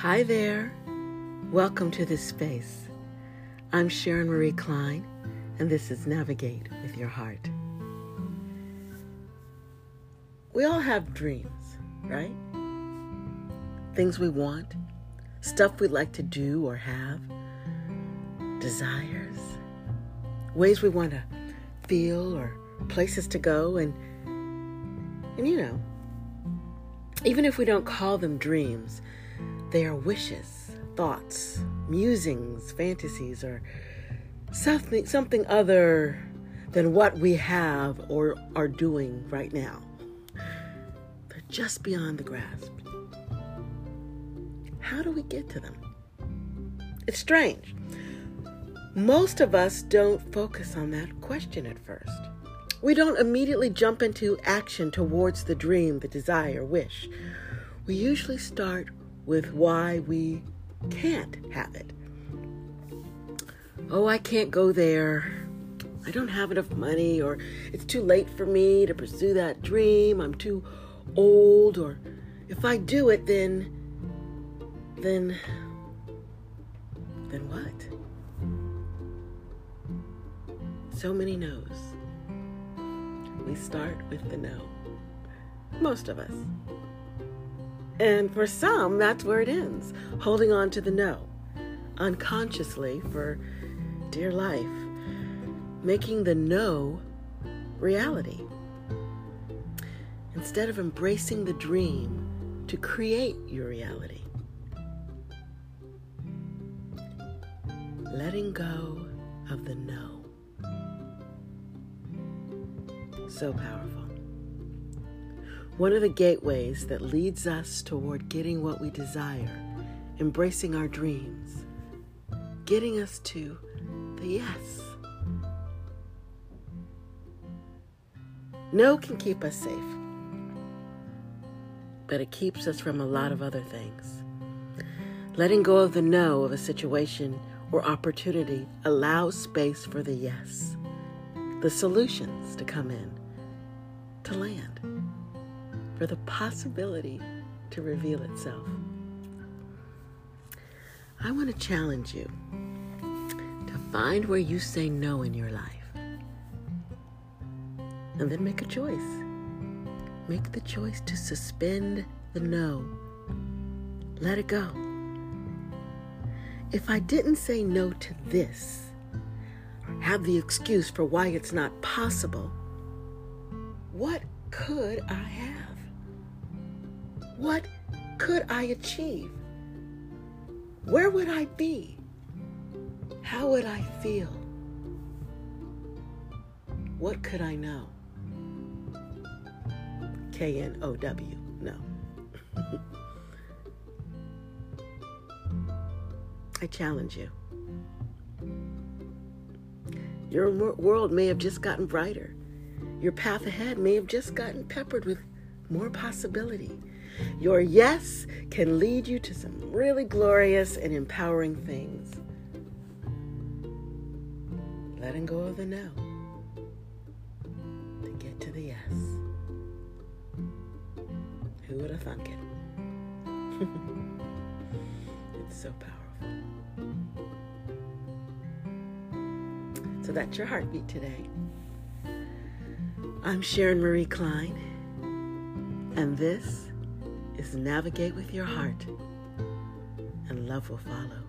Hi there. Welcome to this space. I'm Sharon Marie Klein, and this is Navigate with Your Heart. We all have dreams, right? Things we want, stuff we'd like to do or have, desires, ways we want to feel or places to go and and you know, even if we don't call them dreams, they are wishes, thoughts, musings, fantasies, or something, something other than what we have or are doing right now. They're just beyond the grasp. How do we get to them? It's strange. Most of us don't focus on that question at first. We don't immediately jump into action towards the dream, the desire, wish. We usually start with why we can't have it. Oh, I can't go there. I don't have enough money, or it's too late for me to pursue that dream. I'm too old, or if I do it, then. then. then what? So many no's. We start with the no. Most of us. And for some, that's where it ends, holding on to the no, unconsciously for dear life, making the no reality. Instead of embracing the dream to create your reality. Letting go of the no. So powerful. One of the gateways that leads us toward getting what we desire, embracing our dreams, getting us to the yes. No can keep us safe, but it keeps us from a lot of other things. Letting go of the no of a situation or opportunity allows space for the yes, the solutions to come in, to land for the possibility to reveal itself. I want to challenge you to find where you say no in your life and then make a choice. Make the choice to suspend the no. Let it go. If I didn't say no to this, have the excuse for why it's not possible, what could I have? What could I achieve? Where would I be? How would I feel? What could I know? K N O W, no. I challenge you. Your world may have just gotten brighter. Your path ahead may have just gotten peppered with more possibility. Your yes can lead you to some really glorious and empowering things. Letting go of the no to get to the yes. Who would have thunk it? it's so powerful. So that's your heartbeat today. I'm Sharon Marie Klein, and this is Navigate with Your Heart, and love will follow.